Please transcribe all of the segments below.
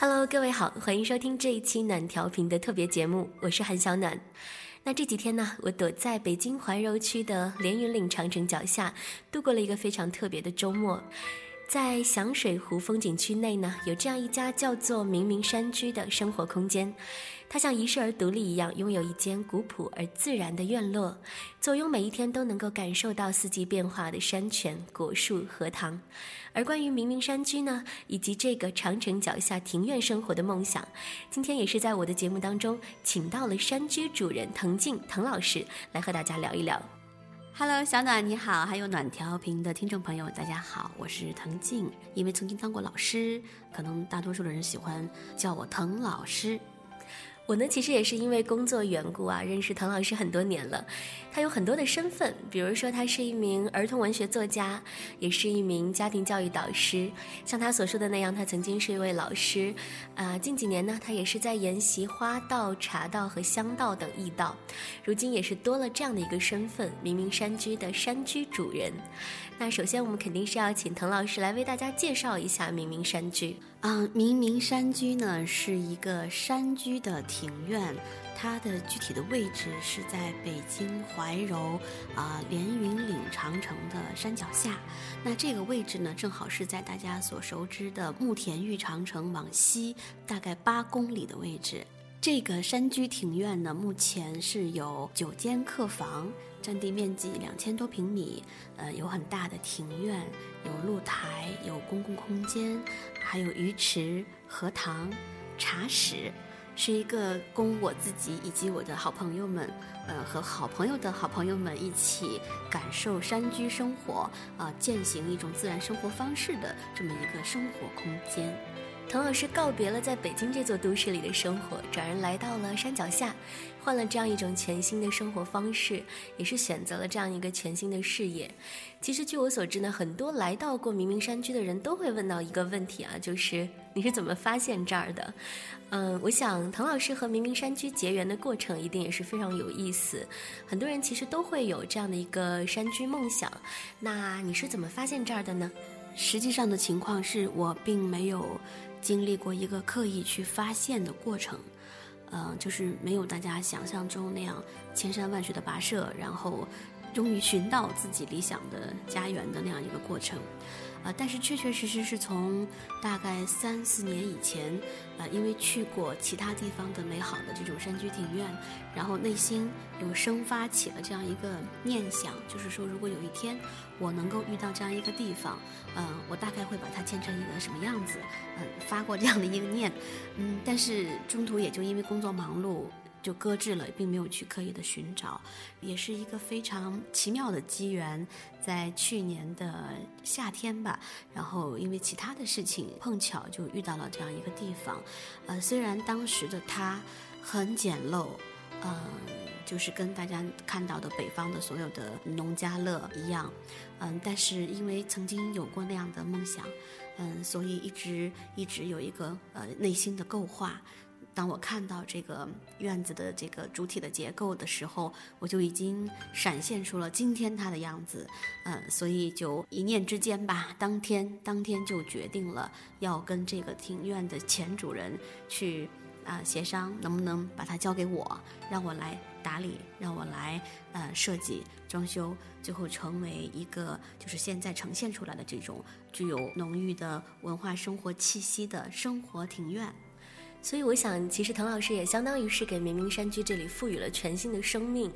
Hello，各位好，欢迎收听这一期暖调频的特别节目，我是韩小暖。那这几天呢，我躲在北京怀柔区的连云岭长城脚下，度过了一个非常特别的周末。在响水湖风景区内呢，有这样一家叫做“明明山居”的生活空间。它像遗世而独立一样，拥有一间古朴而自然的院落，坐拥每一天都能够感受到四季变化的山泉、果树、荷塘。而关于“明明山居”呢，以及这个长城脚下庭院生活的梦想，今天也是在我的节目当中，请到了山居主人滕静滕老师来和大家聊一聊。Hello，小暖你好，还有暖调频的听众朋友，大家好，我是滕静。因为曾经当过老师，可能大多数的人喜欢叫我滕老师。我呢，其实也是因为工作缘故啊，认识滕老师很多年了。他有很多的身份，比如说他是一名儿童文学作家，也是一名家庭教育导师。像他所说的那样，他曾经是一位老师。啊，近几年呢，他也是在研习花道、茶道和香道等艺道。如今也是多了这样的一个身份——明明山居的山居主人。那首先，我们肯定是要请滕老师来为大家介绍一下明明山居。啊，明明山居呢是一个山居的庭院，它的具体的位置是在北京怀柔啊连云岭长城的山脚下。那这个位置呢，正好是在大家所熟知的慕田峪长城往西大概八公里的位置。这个山居庭院呢，目前是有九间客房，占地面积两千多平米，呃，有很大的庭院，有露台，有公共空间，还有鱼池、荷塘、茶室，是一个供我自己以及我的好朋友们，呃，和好朋友的好朋友们一起感受山居生活，啊，践行一种自然生活方式的这么一个生活空间。滕老师告别了在北京这座都市里的生活，转而来到了山脚下，换了这样一种全新的生活方式，也是选择了这样一个全新的事业。其实，据我所知呢，很多来到过明明山居的人都会问到一个问题啊，就是你是怎么发现这儿的？嗯，我想滕老师和明明山居结缘的过程一定也是非常有意思。很多人其实都会有这样的一个山居梦想，那你是怎么发现这儿的呢？实际上的情况是我并没有经历过一个刻意去发现的过程，嗯，就是没有大家想象中那样千山万水的跋涉，然后终于寻到自己理想的家园的那样一个过程。呃，但是确确实实是从大概三四年以前，呃，因为去过其他地方的美好的这种山居庭院，然后内心有生发起了这样一个念想，就是说，如果有一天我能够遇到这样一个地方，嗯，我大概会把它建成一个什么样子，嗯，发过这样的一个念，嗯，但是中途也就因为工作忙碌。就搁置了，并没有去刻意的寻找，也是一个非常奇妙的机缘，在去年的夏天吧，然后因为其他的事情碰巧就遇到了这样一个地方，呃，虽然当时的它很简陋，嗯，就是跟大家看到的北方的所有的农家乐一样，嗯，但是因为曾经有过那样的梦想，嗯，所以一直一直有一个呃内心的构画。当我看到这个院子的这个主体的结构的时候，我就已经闪现出了今天它的样子，嗯，所以就一念之间吧，当天当天就决定了要跟这个庭院的前主人去啊协商，能不能把它交给我，让我来打理，让我来呃设计装修，最后成为一个就是现在呈现出来的这种具有浓郁的文化生活气息的生活庭院。所以我想，其实滕老师也相当于是给明明山居这里赋予了全新的生命。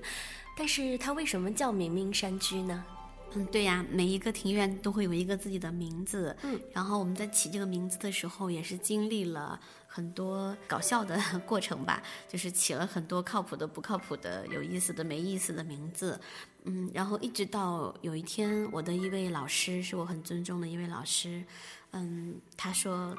但是它为什么叫明明山居呢？嗯，对呀，每一个庭院都会有一个自己的名字。嗯，然后我们在起这个名字的时候，也是经历了很多搞笑的 过程吧，就是起了很多靠谱的、不靠谱的、有意思的、没意思的名字。嗯，然后一直到有一天，我的一位老师是我很尊重的一位老师，嗯，他说。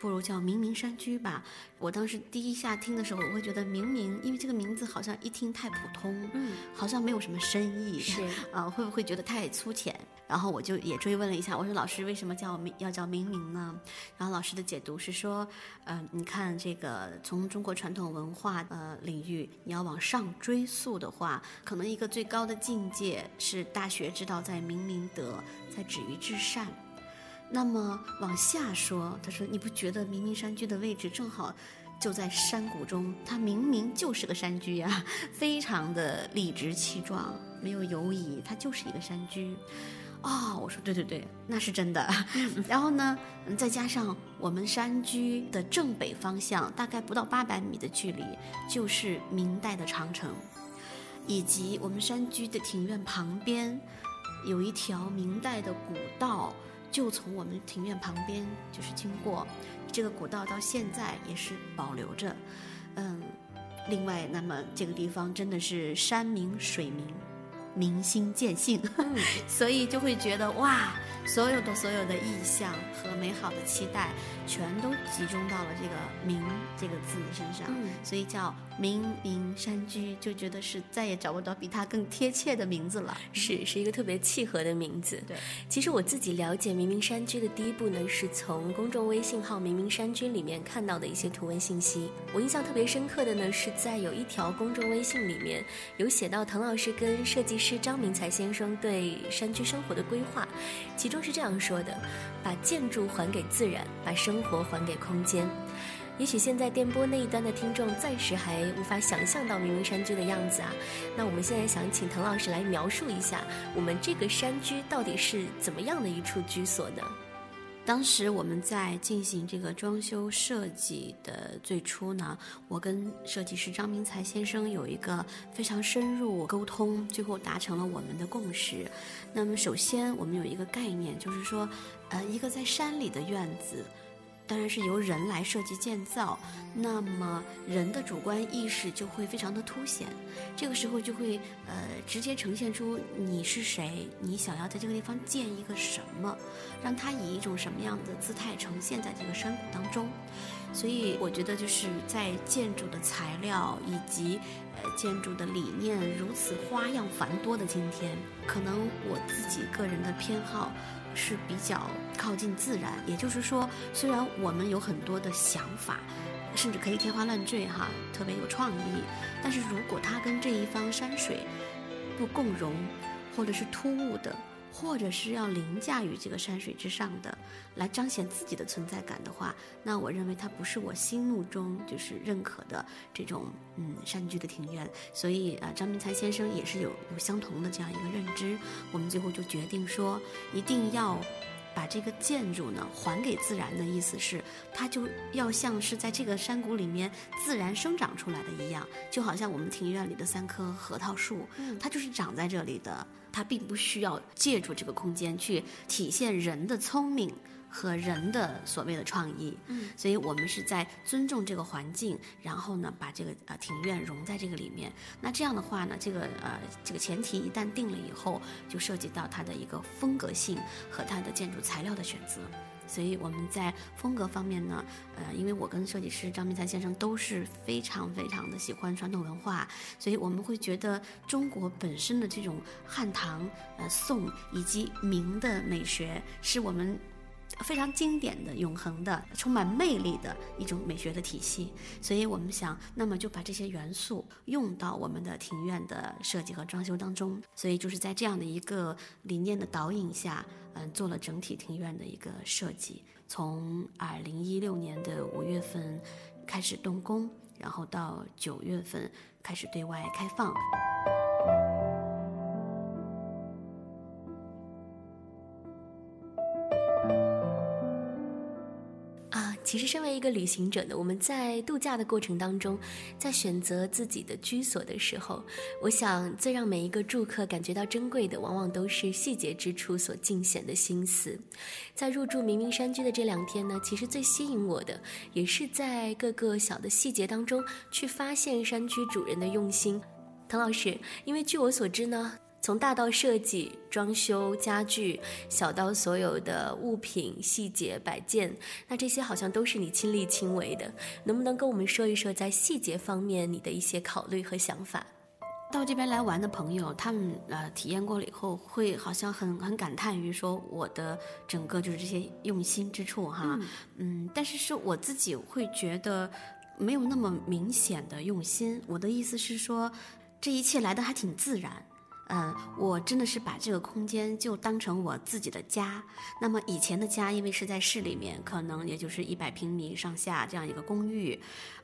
不如叫明明山居吧。我当时第一下听的时候，我会觉得明明，因为这个名字好像一听太普通，嗯，好像没有什么深意，是啊，会不会觉得太粗浅？然后我就也追问了一下，我说老师为什么叫明要叫明明呢？然后老师的解读是说，嗯，你看这个从中国传统文化呃领域，你要往上追溯的话，可能一个最高的境界是大学之道在明明德，在止于至善。那么往下说，他说你不觉得明明山居的位置正好就在山谷中，它明明就是个山居呀，非常的理直气壮，没有犹疑，它就是一个山居。哦，我说对对对，那是真的。然后呢，再加上我们山居的正北方向，大概不到八百米的距离，就是明代的长城，以及我们山居的庭院旁边，有一条明代的古道，就从我们庭院旁边就是经过，这个古道到现在也是保留着。嗯，另外，那么这个地方真的是山明水明。明心见性，所以就会觉得哇，所有的所有的意象和美好的期待，全都集中到了这个“明”这个字身上，所以叫明明山居，就觉得是再也找不到比它更贴切的名字了。是，是一个特别契合的名字。对，其实我自己了解明明山居的第一步呢，是从公众微信号“明明山居”里面看到的一些图文信息。我印象特别深刻的呢，是在有一条公众微信里面有写到滕老师跟设计师。是张明才先生对山居生活的规划，其中是这样说的：把建筑还给自然，把生活还给空间。也许现在电波那一端的听众暂时还无法想象到明明山居的样子啊，那我们现在想请滕老师来描述一下，我们这个山居到底是怎么样的一处居所呢？当时我们在进行这个装修设计的最初呢，我跟设计师张明才先生有一个非常深入沟通，最后达成了我们的共识。那么首先我们有一个概念，就是说，呃，一个在山里的院子。当然是由人来设计建造，那么人的主观意识就会非常的凸显，这个时候就会呃直接呈现出你是谁，你想要在这个地方建一个什么，让它以一种什么样的姿态呈现在这个山谷当中。所以我觉得就是在建筑的材料以及呃建筑的理念如此花样繁多的今天，可能我自己个人的偏好。是比较靠近自然，也就是说，虽然我们有很多的想法，甚至可以天花乱坠哈，特别有创意，但是如果它跟这一方山水不共融，或者是突兀的。或者是要凌驾于这个山水之上的，来彰显自己的存在感的话，那我认为它不是我心目中就是认可的这种嗯山居的庭院。所以啊，张明才先生也是有有相同的这样一个认知。我们最后就决定说，一定要把这个建筑呢还给自然的意思是，它就要像是在这个山谷里面自然生长出来的一样，就好像我们庭院里的三棵核桃树，它就是长在这里的。它并不需要借助这个空间去体现人的聪明和人的所谓的创意，嗯，所以我们是在尊重这个环境，然后呢，把这个呃庭院融在这个里面。那这样的话呢，这个呃这个前提一旦定了以后，就涉及到它的一个风格性和它的建筑材料的选择。所以我们在风格方面呢，呃，因为我跟设计师张明才先生都是非常非常的喜欢传统文化，所以我们会觉得中国本身的这种汉唐、呃宋以及明的美学，是我们非常经典的、永恒的、充满魅力的一种美学的体系。所以我们想，那么就把这些元素用到我们的庭院的设计和装修当中。所以就是在这样的一个理念的导引下。嗯，做了整体庭院的一个设计，从二零一六年的五月份开始动工，然后到九月份开始对外开放。其实，身为一个旅行者呢，我们在度假的过程当中，在选择自己的居所的时候，我想最让每一个住客感觉到珍贵的，往往都是细节之处所尽显的心思。在入住明明山居的这两天呢，其实最吸引我的，也是在各个小的细节当中去发现山居主人的用心。滕老师，因为据我所知呢。从大到设计、装修、家具，小到所有的物品细节摆件，那这些好像都是你亲力亲为的。能不能跟我们说一说在细节方面你的一些考虑和想法？到这边来玩的朋友，他们呃体验过了以后，会好像很很感叹于说我的整个就是这些用心之处哈。嗯，但是是我自己会觉得没有那么明显的用心。我的意思是说，这一切来的还挺自然。嗯，我真的是把这个空间就当成我自己的家。那么以前的家，因为是在市里面，可能也就是一百平米上下这样一个公寓，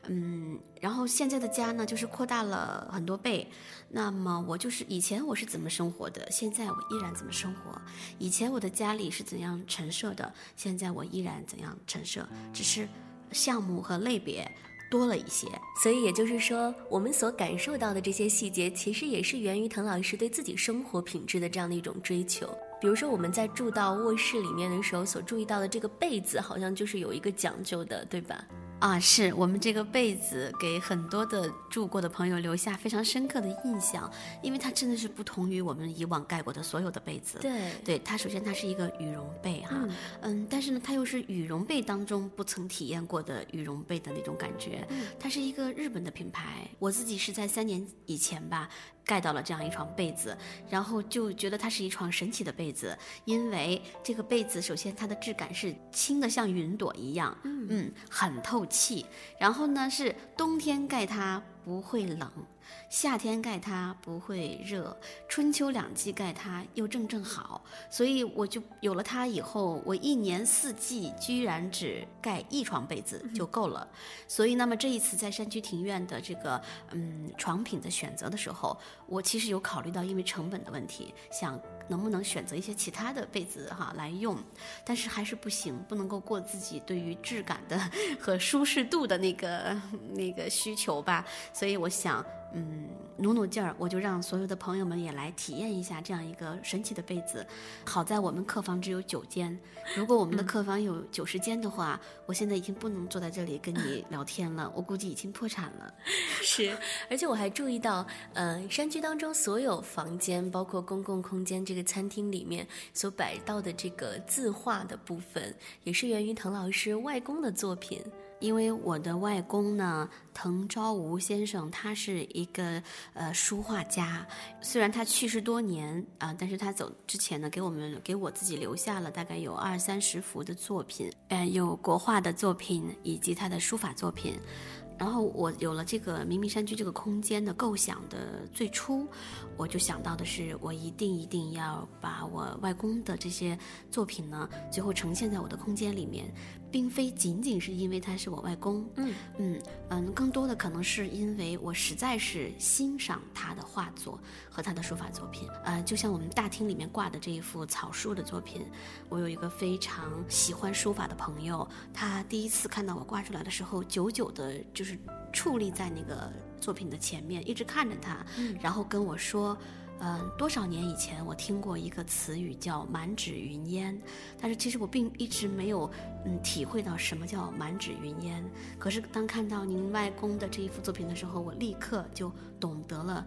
嗯，然后现在的家呢，就是扩大了很多倍。那么我就是以前我是怎么生活的，现在我依然怎么生活。以前我的家里是怎样陈设的，现在我依然怎样陈设，只是项目和类别。多了一些，所以也就是说，我们所感受到的这些细节，其实也是源于滕老师对自己生活品质的这样的一种追求。比如说，我们在住到卧室里面的时候，所注意到的这个被子，好像就是有一个讲究的，对吧？啊，是我们这个被子给很多的住过的朋友留下非常深刻的印象，因为它真的是不同于我们以往盖过的所有的被子。对，对，它首先它是一个羽绒被哈，嗯，但是呢，它又是羽绒被当中不曾体验过的羽绒被的那种感觉。它是一个日本的品牌，我自己是在三年以前吧。盖到了这样一床被子，然后就觉得它是一床神奇的被子，因为这个被子首先它的质感是轻的像云朵一样，嗯，很透气，然后呢是冬天盖它不会冷。夏天盖它不会热，春秋两季盖它又正正好，所以我就有了它以后，我一年四季居然只盖一床被子就够了。所以，那么这一次在山居庭院的这个嗯床品的选择的时候，我其实有考虑到因为成本的问题，想能不能选择一些其他的被子哈来用，但是还是不行，不能够过自己对于质感的 和舒适度的那个那个需求吧。所以我想。嗯，努努劲儿，我就让所有的朋友们也来体验一下这样一个神奇的被子。好在我们客房只有九间，如果我们的客房有九十间的话，我现在已经不能坐在这里跟你聊天了，我估计已经破产了。是，而且我还注意到，呃，山居当中所有房间，包括公共空间这个餐厅里面所摆到的这个字画的部分，也是源于滕老师外公的作品。因为我的外公呢，滕昭吾先生，他是一个呃书画家，虽然他去世多年啊，但是他走之前呢，给我们给我自己留下了大概有二三十幅的作品，呃，有国画的作品以及他的书法作品。然后我有了这个明明山居这个空间的构想的最初，我就想到的是，我一定一定要把我外公的这些作品呢，最后呈现在我的空间里面。并非仅仅是因为他是我外公，嗯嗯嗯，更多的可能是因为我实在是欣赏他的画作和他的书法作品。呃，就像我们大厅里面挂的这一幅草书的作品，我有一个非常喜欢书法的朋友，他第一次看到我挂出来的时候，久久的就是矗立在那个作品的前面，一直看着他，然后跟我说。嗯，多少年以前我听过一个词语叫“满纸云烟”，但是其实我并一直没有嗯体会到什么叫“满纸云烟”。可是当看到您外公的这一幅作品的时候，我立刻就懂得了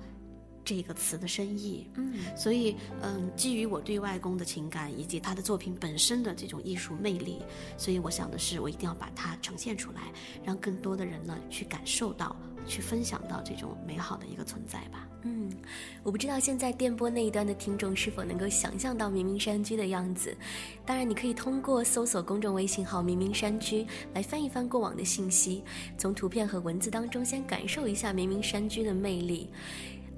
这个词的深意。嗯，所以嗯，基于我对外公的情感以及他的作品本身的这种艺术魅力，所以我想的是，我一定要把它呈现出来，让更多的人呢去感受到。去分享到这种美好的一个存在吧。嗯，我不知道现在电波那一端的听众是否能够想象到明明山居的样子。当然，你可以通过搜索公众微信号“明明山居”来翻一翻过往的信息，从图片和文字当中先感受一下明明山居的魅力。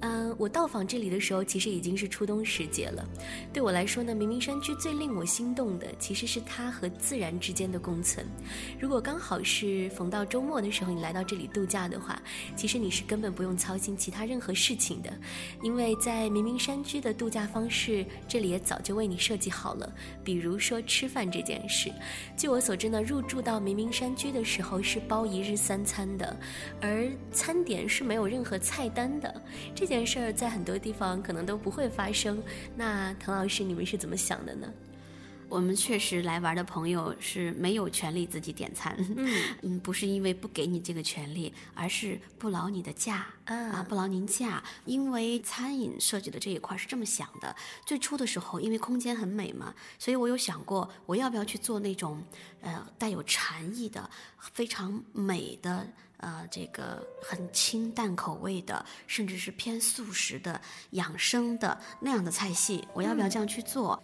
嗯，我到访这里的时候，其实已经是初冬时节了。对我来说呢，明明山居最令我心动的，其实是它和自然之间的共存。如果刚好是逢到周末的时候，你来到这里度假的话，其实你是根本不用操心其他任何事情的，因为在明明山居的度假方式，这里也早就为你设计好了。比如说吃饭这件事，据我所知呢，入住到明明山居的时候是包一日三餐的，而餐点是没有任何菜单的。这件事儿在很多地方可能都不会发生，那滕老师，你们是怎么想的呢？我们确实来玩的朋友是没有权利自己点餐，嗯 嗯，不是因为不给你这个权利，而是不劳你的驾啊，不劳您驾。因为餐饮设计的这一块是这么想的，最初的时候因为空间很美嘛，所以我有想过我要不要去做那种呃带有禅意的、非常美的。呃，这个很清淡口味的，甚至是偏素食的、养生的那样的菜系，我要不要这样去做？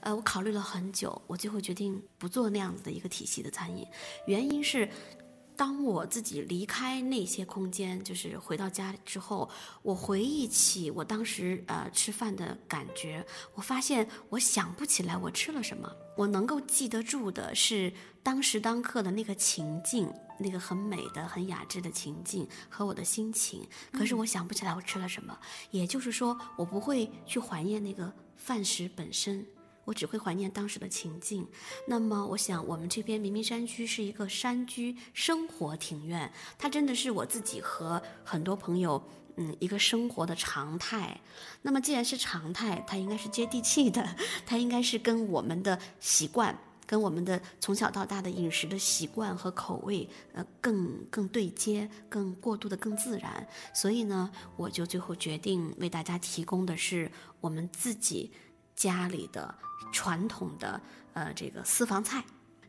呃，我考虑了很久，我最后决定不做那样子的一个体系的餐饮。原因是，当我自己离开那些空间，就是回到家之后，我回忆起我当时呃吃饭的感觉，我发现我想不起来我吃了什么，我能够记得住的是当时当刻的那个情境，那个很美的、很雅致的情境和我的心情。可是我想不起来我吃了什么，也就是说，我不会去怀念那个饭食本身。我只会怀念当时的情境。那么，我想我们这边明明山居是一个山居生活庭院，它真的是我自己和很多朋友，嗯，一个生活的常态。那么，既然是常态，它应该是接地气的，它应该是跟我们的习惯、跟我们的从小到大的饮食的习惯和口味，呃，更更对接，更过渡的更自然。所以呢，我就最后决定为大家提供的是我们自己家里的。传统的呃这个私房菜。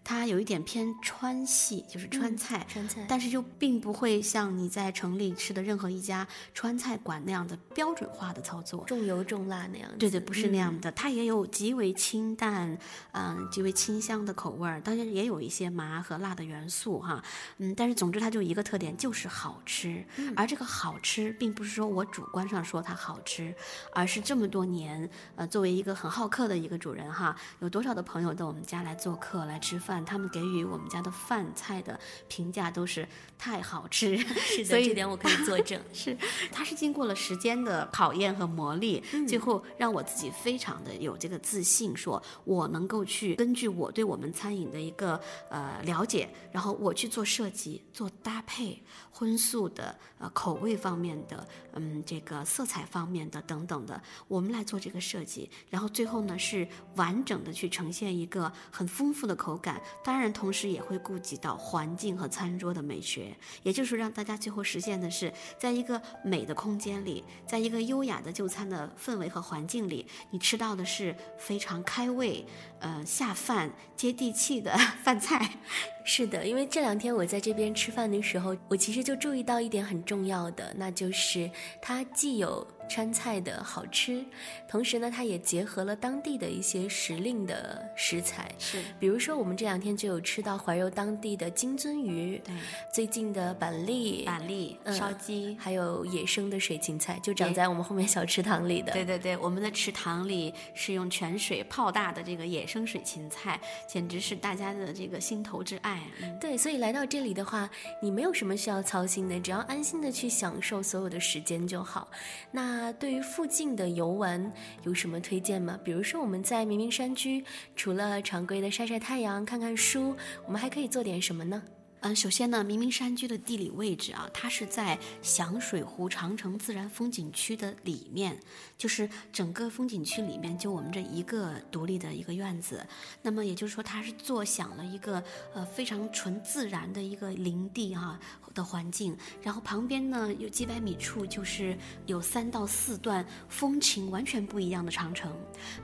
它有一点偏川系，就是川菜，川菜，但是又并不会像你在城里吃的任何一家川菜馆那样的标准化的操作，重油重辣那样。对对，不是那样的，它也有极为清淡，嗯，极为清香的口味儿，当然也有一些麻和辣的元素哈，嗯，但是总之它就一个特点，就是好吃。而这个好吃，并不是说我主观上说它好吃，而是这么多年，呃，作为一个很好客的一个主人哈，有多少的朋友到我们家来做客来吃饭。他们给予我们家的饭菜的评价都是太好吃，是的，这点我可以作证。是，它是经过了时间的考验和磨砺，最后让我自己非常的有这个自信，说我能够去根据我对我们餐饮的一个呃了解，然后我去做设计、做搭配、荤素的呃口味方面的，嗯，这个色彩方面的等等的，我们来做这个设计，然后最后呢是完整的去呈现一个很丰富的口感。当然，同时也会顾及到环境和餐桌的美学，也就是让大家最后实现的是，在一个美的空间里，在一个优雅的就餐的氛围和环境里，你吃到的是非常开胃、呃下饭、接地气的饭菜。是的，因为这两天我在这边吃饭的时候，我其实就注意到一点很重要的，那就是它既有。川菜的好吃，同时呢，它也结合了当地的一些时令的食材，是，比如说我们这两天就有吃到怀柔当地的金鳟鱼，对，最近的板栗，板栗烧鸡，还有野生的水芹菜，就长在我们后面小池塘里的。对对对，我们的池塘里是用泉水泡大的这个野生水芹菜，简直是大家的这个心头之爱。对，所以来到这里的话，你没有什么需要操心的，只要安心的去享受所有的时间就好。那。对于附近的游玩有什么推荐吗？比如说我们在明明山居，除了常规的晒晒太阳、看看书，我们还可以做点什么呢？嗯，首先呢，明明山居的地理位置啊，它是在响水湖长城自然风景区的里面，就是整个风景区里面就我们这一个独立的一个院子。那么也就是说，它是坐享了一个呃非常纯自然的一个林地哈。的环境，然后旁边呢有几百米处就是有三到四段风情完全不一样的长城，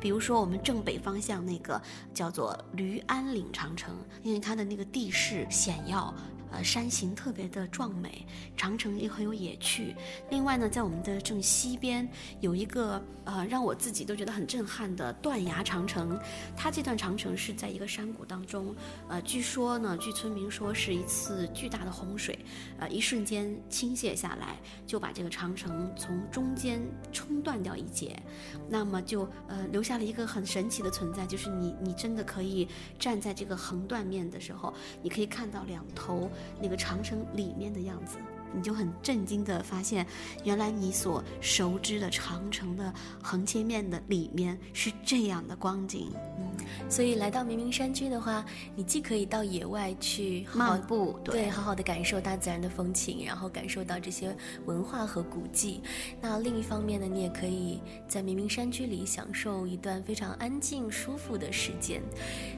比如说我们正北方向那个叫做驴鞍岭长城，因为它的那个地势险要。好，呃，山形特别的壮美，长城也很有野趣。另外呢，在我们的正西边有一个呃，让我自己都觉得很震撼的断崖长城。它这段长城是在一个山谷当中，呃，据说呢，据村民说是一次巨大的洪水，呃，一瞬间倾泻下来，就把这个长城从中间冲断掉一截，那么就呃留下了一个很神奇的存在，就是你你真的可以站在这个横断面的时候，你可以看到两头。那个长城里面的样子。你就很震惊地发现，原来你所熟知的长城的横切面的里面是这样的光景。嗯，所以来到明明山区的话，你既可以到野外去漫步，对，好好的感受大自然的风情，然后感受到这些文化和古迹。那另一方面呢，你也可以在明明山区里享受一段非常安静、舒服的时间。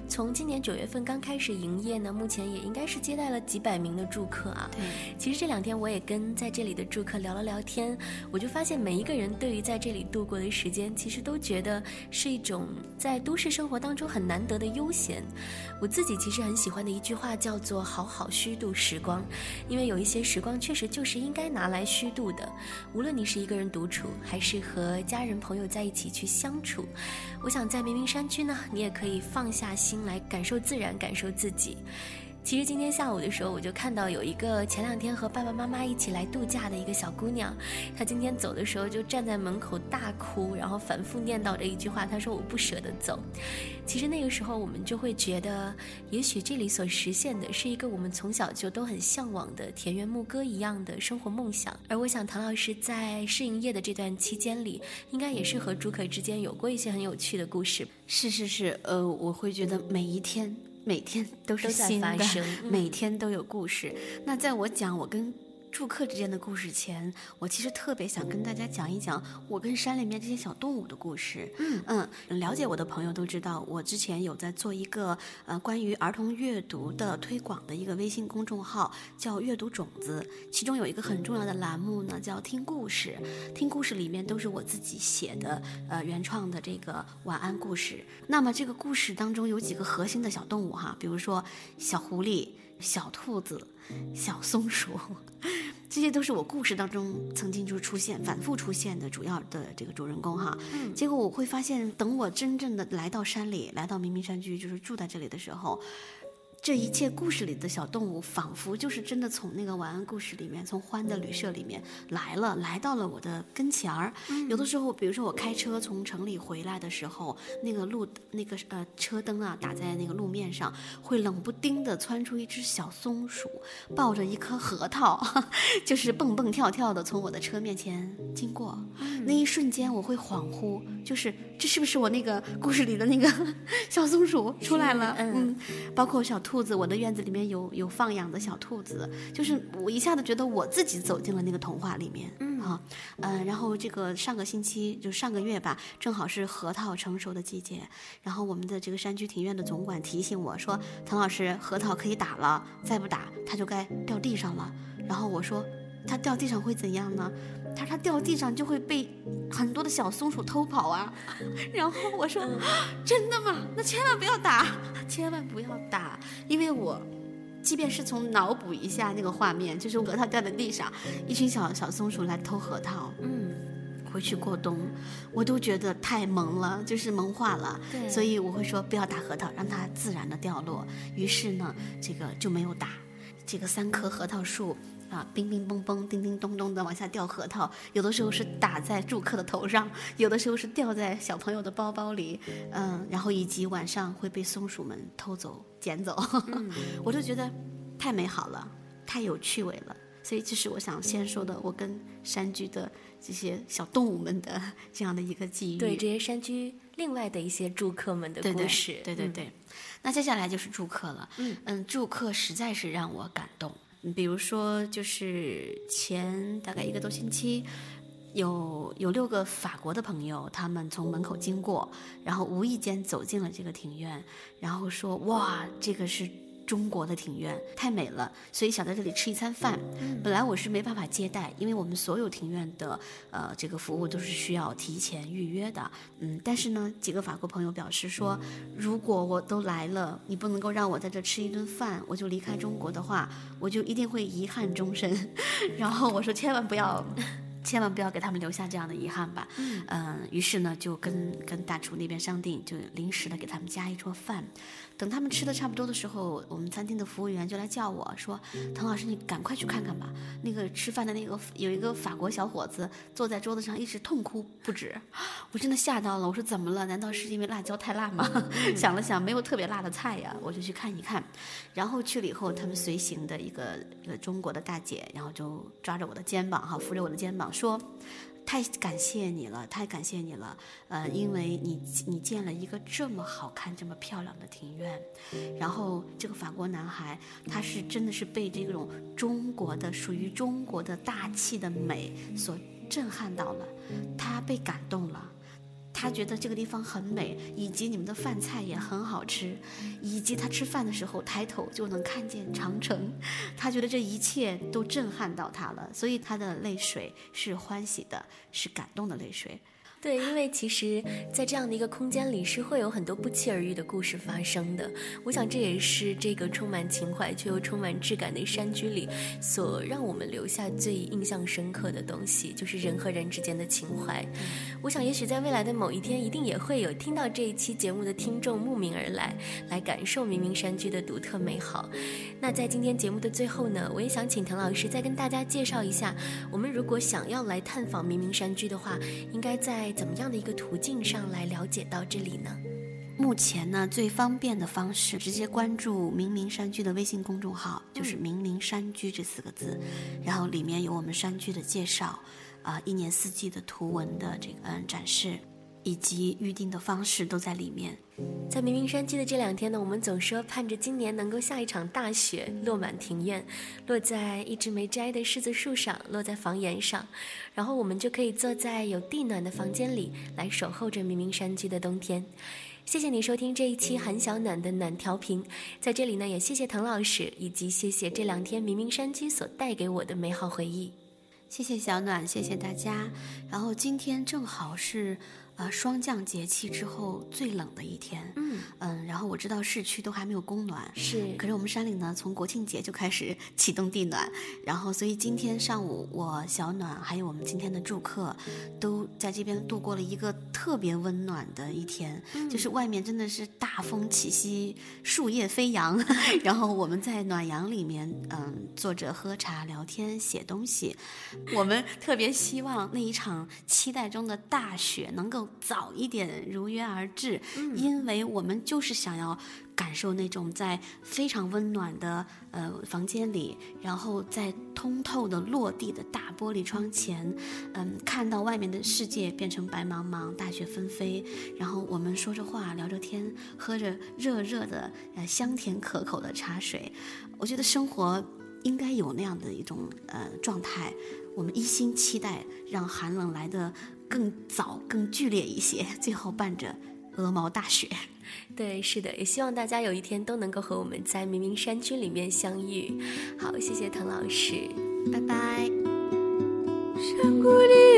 从今年九月份刚开始营业呢，目前也应该是接待了几百名的住客啊。对，其实这两天我。我也跟在这里的住客聊了聊天，我就发现每一个人对于在这里度过的时间，其实都觉得是一种在都市生活当中很难得的悠闲。我自己其实很喜欢的一句话叫做“好好虚度时光”，因为有一些时光确实就是应该拿来虚度的。无论你是一个人独处，还是和家人朋友在一起去相处，我想在明明山区呢，你也可以放下心来感受自然，感受自己。其实今天下午的时候，我就看到有一个前两天和爸爸妈妈一起来度假的一个小姑娘，她今天走的时候就站在门口大哭，然后反复念叨着一句话，她说：“我不舍得走。”其实那个时候我们就会觉得，也许这里所实现的是一个我们从小就都很向往的田园牧歌一样的生活梦想。而我想，唐老师在试营业的这段期间里，应该也是和朱可之间有过一些很有趣的故事。是是是，呃，我会觉得每一天。每天都是新的，每天都有故事。那在我讲我跟。住客之间的故事前，我其实特别想跟大家讲一讲我跟山里面这些小动物的故事。嗯嗯，了解我的朋友都知道，我之前有在做一个呃关于儿童阅读的推广的一个微信公众号，叫阅读种子。其中有一个很重要的栏目呢，叫听故事。听故事里面都是我自己写的呃原创的这个晚安故事。那么这个故事当中有几个核心的小动物哈，比如说小狐狸、小兔子、小松鼠。这些都是我故事当中曾经就出现、反复出现的主要的这个主人公哈。嗯。结果我会发现，等我真正的来到山里，来到明明山居，就是住在这里的时候。这一切故事里的小动物，仿佛就是真的从那个晚安故事里面，从欢的旅社里面来了，来到了我的跟前儿。有的时候，比如说我开车从城里回来的时候，那个路那个呃车灯啊打在那个路面上，会冷不丁的窜出一只小松鼠，抱着一颗核桃，就是蹦蹦跳跳的从我的车面前经过。那一瞬间，我会恍惚，就是这是不是我那个故事里的那个 小松鼠出来了？嗯，包括小兔。兔子，我的院子里面有有放养的小兔子，就是我一下子觉得我自己走进了那个童话里面，嗯啊，嗯，然后这个上个星期就上个月吧，正好是核桃成熟的季节，然后我们的这个山居庭院的总管提醒我说，唐老师，核桃可以打了，再不打它就该掉地上了。然后我说，它掉地上会怎样呢？他说他掉地上就会被很多的小松鼠偷跑啊，然后我说真的吗？那千万不要打，千万不要打，因为我即便是从脑补一下那个画面，就是核桃掉在地上，一群小小松鼠来偷核桃，嗯，回去过冬，我都觉得太萌了，就是萌化了，所以我会说不要打核桃，让它自然的掉落。于是呢，这个就没有打，这个三棵核桃树。啊，冰冰嘣嘣，叮叮咚咚的往下掉核桃，有的时候是打在住客的头上，有的时候是掉在小朋友的包包里，嗯，然后以及晚上会被松鼠们偷走、捡走，我就觉得太美好了，太有趣味了。所以这是我想先说的，我跟山居的这些小动物们的 这样的一个记忆。对这些山居另外的一些住客们的故事，对对对。那接下来就是住客了，嗯嗯，住客实在是让我感动。比如说，就是前大概一个多星期，有有六个法国的朋友，他们从门口经过，然后无意间走进了这个庭院，然后说：“哇，这个是。”中国的庭院太美了，所以想在这里吃一餐饭。本来我是没办法接待，因为我们所有庭院的呃这个服务都是需要提前预约的。嗯，但是呢，几个法国朋友表示说，如果我都来了，你不能够让我在这吃一顿饭，我就离开中国的话，我就一定会遗憾终身。然后我说，千万不要。千万不要给他们留下这样的遗憾吧。嗯，于是呢，就跟跟大厨那边商定，就临时的给他们加一桌饭。等他们吃的差不多的时候，我们餐厅的服务员就来叫我说：“唐老师，你赶快去看看吧。那个吃饭的那个有一个法国小伙子坐在桌子上一直痛哭不止。”我真的吓到了，我说怎么了？难道是因为辣椒太辣吗？想了想，没有特别辣的菜呀，我就去看一看。然后去了以后，他们随行的一个一个中国的大姐，然后就抓着我的肩膀哈，扶着我的肩膀。说，太感谢你了，太感谢你了，呃，因为你你建了一个这么好看、这么漂亮的庭院，然后这个法国男孩，他是真的是被这种中国的属于中国的大气的美所震撼到了，他被感动了。他觉得这个地方很美，以及你们的饭菜也很好吃，以及他吃饭的时候抬头就能看见长城，他觉得这一切都震撼到他了，所以他的泪水是欢喜的，是感动的泪水。对，因为其实，在这样的一个空间里，是会有很多不期而遇的故事发生的。我想，这也是这个充满情怀却又充满质感的山居里，所让我们留下最印象深刻的东西，就是人和人之间的情怀。我想，也许在未来的某一天，一定也会有听到这一期节目的听众慕名而来，来感受明明山居的独特美好。那在今天节目的最后呢，我也想请滕老师再跟大家介绍一下，我们如果想要来探访明明山居的话，应该在。在怎么样的一个途径上来了解到这里呢？目前呢，最方便的方式，直接关注“明明山居”的微信公众号，就是“明明山居”这四个字，然后里面有我们山居的介绍，啊，一年四季的图文的这个嗯展示。以及预定的方式都在里面。在明明山居的这两天呢，我们总说盼着今年能够下一场大雪，落满庭院，落在一直没摘的柿子树上，落在房檐上，然后我们就可以坐在有地暖的房间里，来守候着明明山居的冬天。谢谢你收听这一期韩小暖的暖调频，在这里呢，也谢谢滕老师，以及谢谢这两天明明山居所带给我的美好回忆。谢谢小暖，谢谢大家。然后今天正好是。呃，霜降节气之后最冷的一天，嗯。嗯，然后我知道市区都还没有供暖，是，可是我们山里呢，从国庆节就开始 启动地暖，然后所以今天上午我小暖还有我们今天的住客，都在这边度过了一个特别温暖的一天，就是外面真的是大风起兮，树叶飞扬，然后我们在暖阳里面，嗯，坐着喝茶聊天写东西，我们特别希望那一场期待中的大雪能够。早一点如约而至，因为我们就是想要感受那种在非常温暖的呃房间里，然后在通透的落地的大玻璃窗前，嗯，看到外面的世界变成白茫茫，大雪纷飞，然后我们说着话，聊着天，喝着热热的呃香甜可口的茶水，我觉得生活应该有那样的一种呃状态，我们一心期待让寒冷来的。更早、更剧烈一些，最后伴着鹅毛大雪。对，是的，也希望大家有一天都能够和我们在明明山区里面相遇。好，谢谢滕老师，拜拜。山谷里